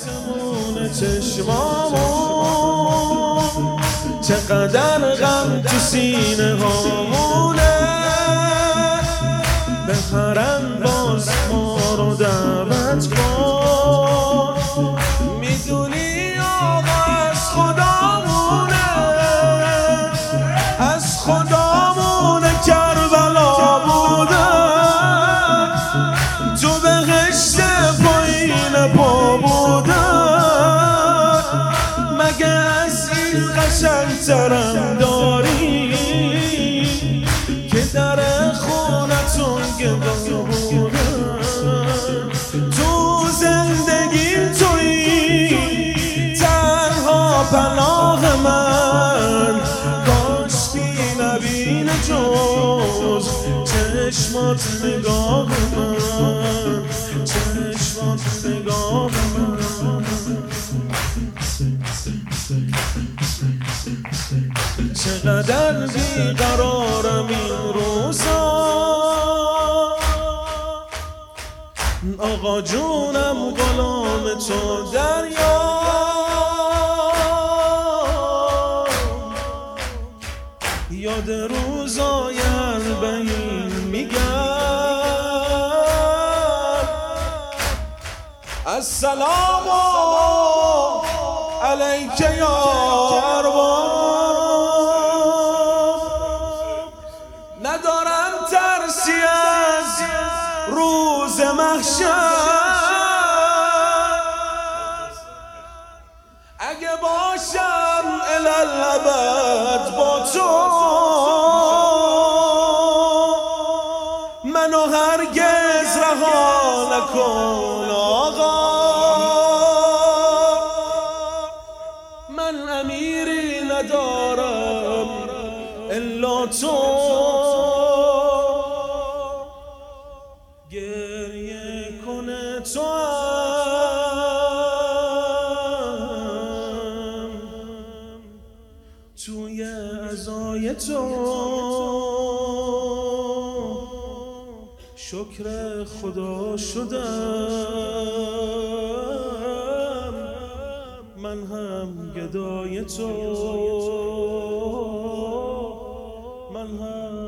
آسمون چشمامون چقدر غم تو سینه هامونه. بهرن باز ما رو دعوت کن. می‌دونی آقا از خدامونه. از خدامونه کربلا بوده. تو بهشت پایین پا از این قشنگترم داری که در خونتون گدا بوده تو زندگی توی تنها پناه من. کاشتی نبین جز چشمات نگاه من. چشمات نگاه چقدر بیقرارم این روزا؟ آقا جونم غلام تو دریا. یاد روزای اربعین میگم. السلام علیک یا محشر. اگه باشم الالبد با تو منو هرگز رها نکن آقا. من امیری ندارم الا تو. گریه کنه تو توی ازای تو. شکر خدا شدم من هم گدای تو. من هم